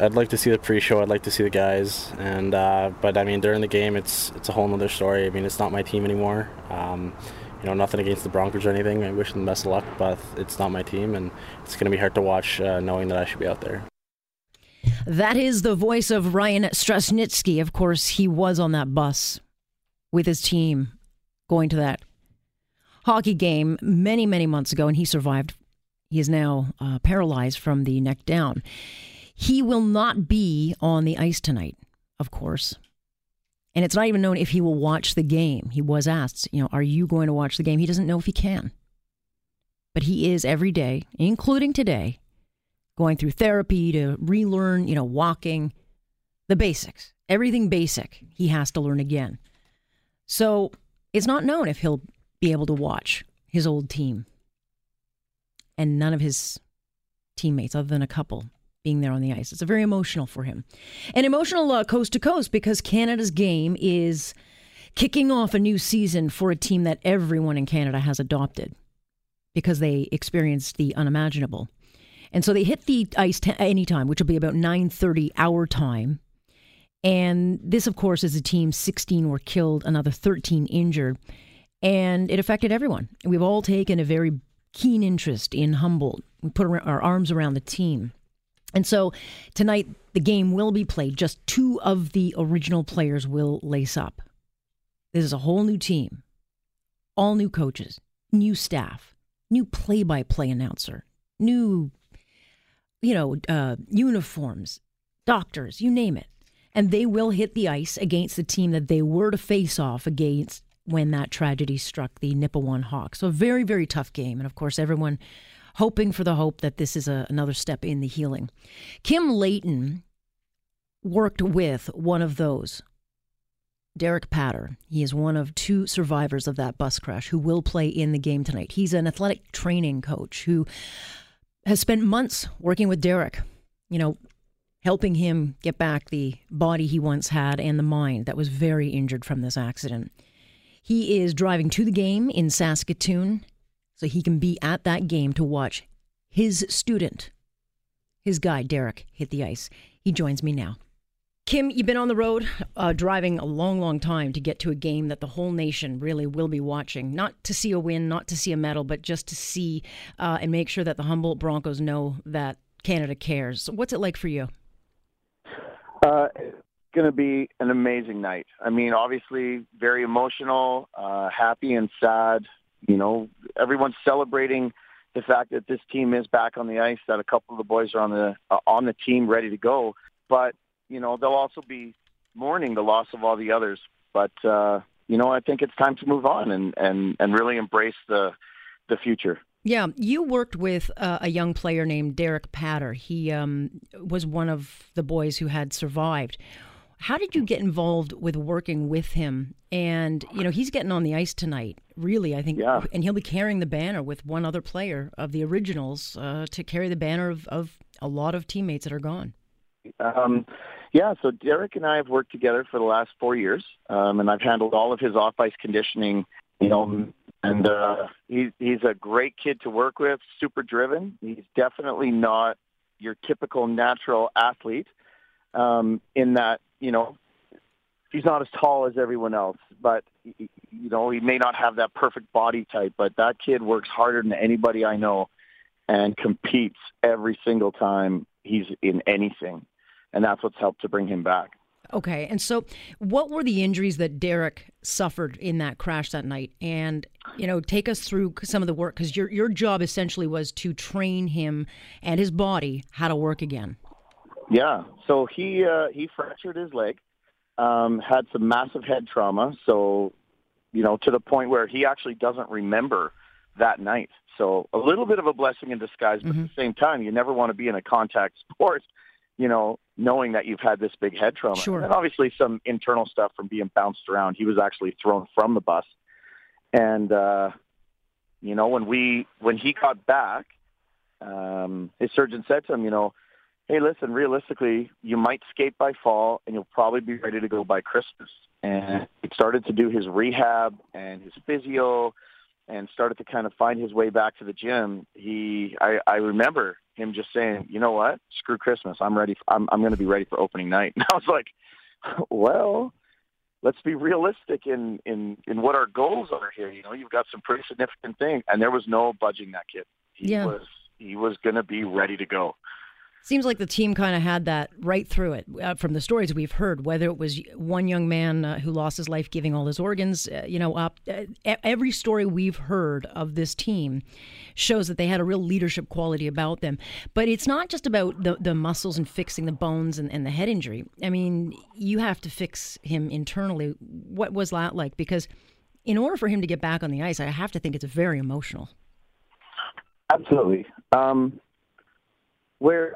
I'd like to see the pre-show. I'd like to see the guys, and uh, but I mean during the game, it's it's a whole other story. I mean it's not my team anymore. Um, you know, nothing against the Broncos or anything. I wish them best of luck, but it's not my team, and it's going to be hard to watch uh, knowing that I should be out there. That is the voice of Ryan Straschnitzki. Of course, he was on that bus with his team going to that hockey game many, many months ago, and he survived. He is now uh, paralyzed from the neck down. He will not be on the ice tonight, of course. And it's not even known if he will watch the game. He was asked, you know, are you going to watch the game? He doesn't know if he can. But he is every day, including today, going through therapy to relearn, you know, walking, the basics, everything basic he has to learn again. So it's not known if he'll be able to watch his old team and none of his teammates, other than a couple, being there on the ice. It's a very emotional for him. And emotional uh, coast to coast because Canada's game is kicking off a new season for a team that everyone in Canada has adopted because they experienced the unimaginable. And so they hit the ice t- anytime, which will be about 9:30 our time. And this of course is a team 16 were killed, another 13 injured, and it affected everyone. We've all taken a very keen interest in Humboldt. We put our arms around the team. And so tonight, the game will be played. Just two of the original players will lace up. This is a whole new team, all new coaches, new staff, new play by play announcer, new, you know, uh, uniforms, doctors, you name it. And they will hit the ice against the team that they were to face off against when that tragedy struck the Nipawin Hawks. So a very, very tough game. And of course, everyone hoping for the hope that this is a, another step in the healing. Kim Layton worked with one of those. Derek Patter. He is one of two survivors of that bus crash who will play in the game tonight. He's an athletic training coach who has spent months working with Derek, you know, helping him get back the body he once had and the mind that was very injured from this accident. He is driving to the game in Saskatoon so he can be at that game to watch his student, his guy, Derek, hit the ice. He joins me now. Kim, you've been on the road uh, driving a long, long time to get to a game that the whole nation really will be watching. Not to see a win, not to see a medal, but just to see uh, and make sure that the Humboldt Broncos know that Canada cares. What's it like for you? Uh, it's going to be an amazing night. I mean, obviously, very emotional, uh, happy and sad you know, everyone's celebrating the fact that this team is back on the ice, that a couple of the boys are on the uh, on the team ready to go. But you know, they'll also be mourning the loss of all the others. But uh, you know, I think it's time to move on and and and really embrace the the future. Yeah, you worked with uh, a young player named Derek Patter. He um, was one of the boys who had survived. How did you get involved with working with him? And you know, he's getting on the ice tonight. Really, I think, yeah. and he'll be carrying the banner with one other player of the originals uh, to carry the banner of, of a lot of teammates that are gone. Um, yeah, so Derek and I have worked together for the last four years, um, and I've handled all of his off ice conditioning. You know, and uh, he's he's a great kid to work with, super driven. He's definitely not your typical natural athlete um, in that you know, he's not as tall as everyone else, but you know, he may not have that perfect body type, but that kid works harder than anybody I know and competes every single time he's in anything. And that's what's helped to bring him back. Okay. And so what were the injuries that Derek suffered in that crash that night? And, you know, take us through some of the work because your your job essentially was to train him and his body how to work again. Yeah. So he uh, he fractured his leg, um, had some massive head trauma. So, you know, to the point where he actually doesn't remember that night. So a little bit of a blessing in disguise, but mm-hmm. at the same time, you never want to be in a contact sport, you know, knowing that you've had this big head trauma. Sure. And obviously some internal stuff from being bounced around. He was actually thrown from the bus. And uh you know, when we when he got back, um his surgeon said to him, you know, hey, listen, realistically, you might skate by fall and you'll probably be ready to go by Christmas. And he started to do his rehab and his physio and started to kind of find his way back to the gym. He, I, I remember him just saying, you know what, screw Christmas. I'm ready. I'm, I'm going to be ready for opening night. And I was like, well, let's be realistic in, in, in what our goals are here. You know, you've got some pretty significant things and there was no budging that kid. He Yeah. was, he was going to be ready to go. Seems like the team kind of had that right through it uh, from the stories we've heard. Whether it was one young man uh, who lost his life giving all his organs, uh, you know, up uh, every story we've heard of this team shows that they had a real leadership quality about them. But it's not just about the, the muscles and fixing the bones and, and the head injury. I mean, you have to fix him internally. What was that like? Because in order for him to get back on the ice, I have to think it's very emotional. Absolutely. Um, where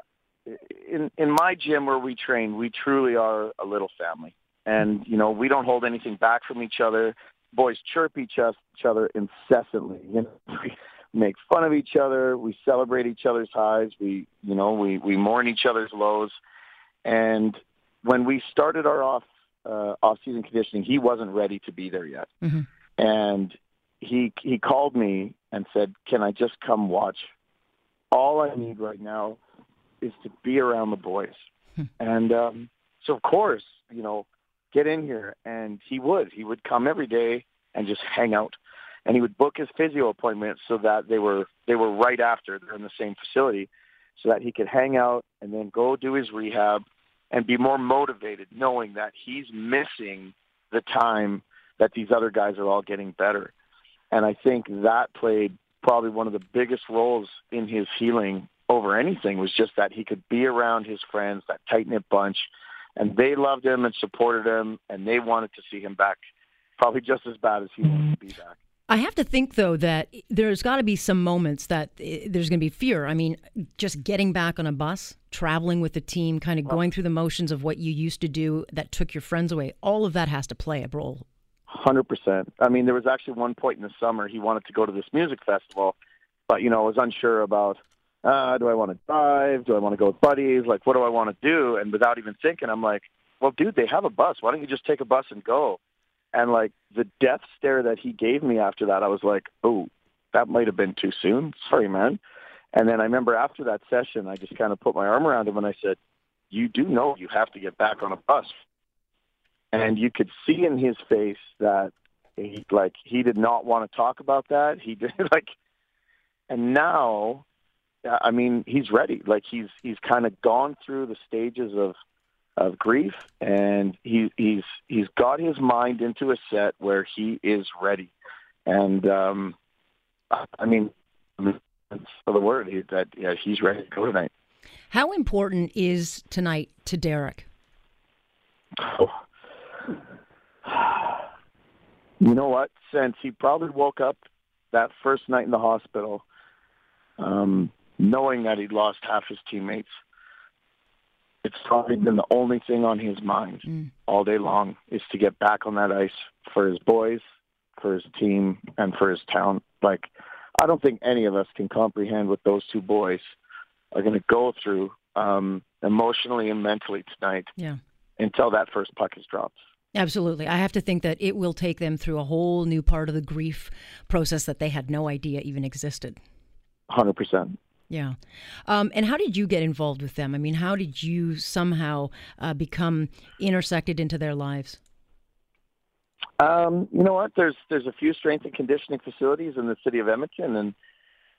in in my gym where we train, we truly are a little family, and you know we don't hold anything back from each other. Boys chirp each, each other incessantly. You know, we make fun of each other. We celebrate each other's highs. We you know we we mourn each other's lows. And when we started our off uh, off season conditioning, he wasn't ready to be there yet, Mhm. and he he called me and said, "Can I just come watch? All I need right now is to be around the boys." and um, so, of course, you know, get in here, and he would. He would come every day and just hang out, and he would book his physio appointments so that they were they were right after. They're in the same facility, so that he could hang out and then go do his rehab and be more motivated, knowing that he's missing the time that these other guys are all getting better. And I think that played probably one of the biggest roles in his healing over anything was just that he could be around his friends, that tight knit bunch, and they loved him and supported him, and they wanted to see him back, probably just as bad as he wanted to be back. I have to think though that there's got to be some moments that eh, there's going to be fear. I mean, just getting back on a bus, traveling with the team, kind of going through the motions of what you used to do that took your friends away. All of that has to play a role. Hundred percent. I mean, there was actually one point in the summer he wanted to go to this music festival, but you know was unsure about uh, do I want to drive? Do I want to go with buddies? Like, what do I want to do? And without even thinking, I'm like, well, dude, they have a bus. Why don't you just take a bus and go? And like the death stare that he gave me after that, I was like, oh, that might have been too soon. Sorry, man. And then I remember after that session, I just kind of put my arm around him and I said, you do know you have to get back on a bus. And you could see in his face that he like he did not want to talk about that. He did like, and now, I mean, he's ready. Like he's he's kind of gone through the stages of of grief, and he he's he's got his mind into a set where he is ready. And um, I mean, for the word he, that yeah, he's ready to go tonight. How important is tonight to Derek? Oh. You know what? Since he probably woke up that first night in the hospital, um, knowing that he'd lost half his teammates, it's probably been the only thing on his mind Mm. all day long is to get back on that ice for his boys, for his team, and for his town. Like, I don't think any of us can comprehend what those two boys are going to go through um, emotionally and mentally tonight Yeah. until that first puck is dropped. Absolutely. I have to think that it will take them through a whole new part of the grief process that they had no idea even existed. Hundred percent. Yeah. Um, and how did you get involved with them? I mean, how did you somehow uh, become intersected into their lives? Um, you know what? There's there's a few strength and conditioning facilities in the city of Edmonton, and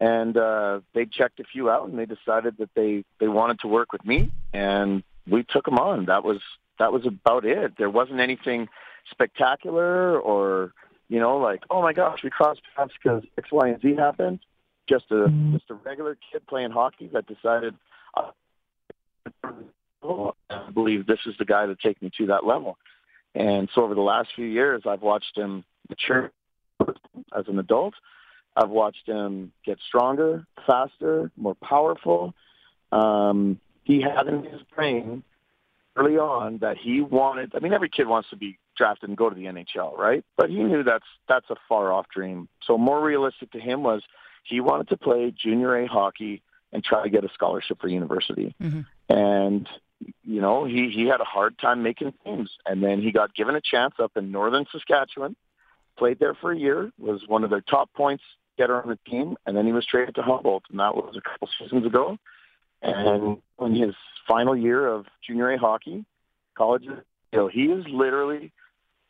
and uh, they checked a few out, and they decided that they they wanted to work with me, and we took them on. That was that was about it. There wasn't anything spectacular or you know like oh my gosh we crossed paths because X Y and Z happened. Just a just a regular kid playing hockey that decided. I believe this is the guy to take me to that level. And so over the last few years, I've watched him mature as an adult. I've watched him get stronger, faster, more powerful. Um, he had in his brain early on that he wanted. I mean, every kid wants to be drafted and go to the NHL, right? But he knew that's that's a far off dream. So more realistic to him was he wanted to play junior A hockey and try to get a scholarship for university. Mm-hmm. And you know, he he had a hard time making teams, and then he got given a chance up in northern Saskatchewan. Played there for a year, was one of their top points getter on the team, and then he was traded to Humboldt, and that was a couple seasons ago. And in his final year of junior A hockey, college, you know, he is literally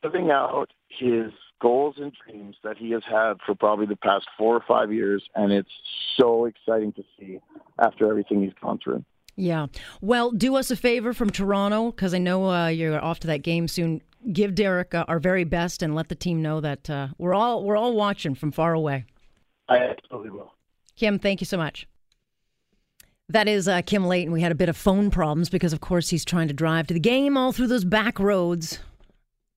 living out his goals and dreams that he has had for probably the past four or five years, and it's so exciting to see after everything he's gone through. Yeah. Well, do us a favor from Toronto because I know uh, you're off to that game soon. Give Derek uh, our very best and let the team know that uh, we're all we're all watching from far away. I absolutely will. Kim, thank you so much. That is uh, Kim Layton. We had a bit of phone problems because, of course, he's trying to drive to the game all through those back roads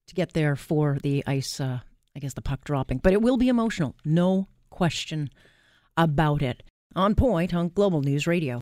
to get there for the ice. Uh, I guess the puck dropping, but it will be emotional, no question about it. On point on Global News Radio.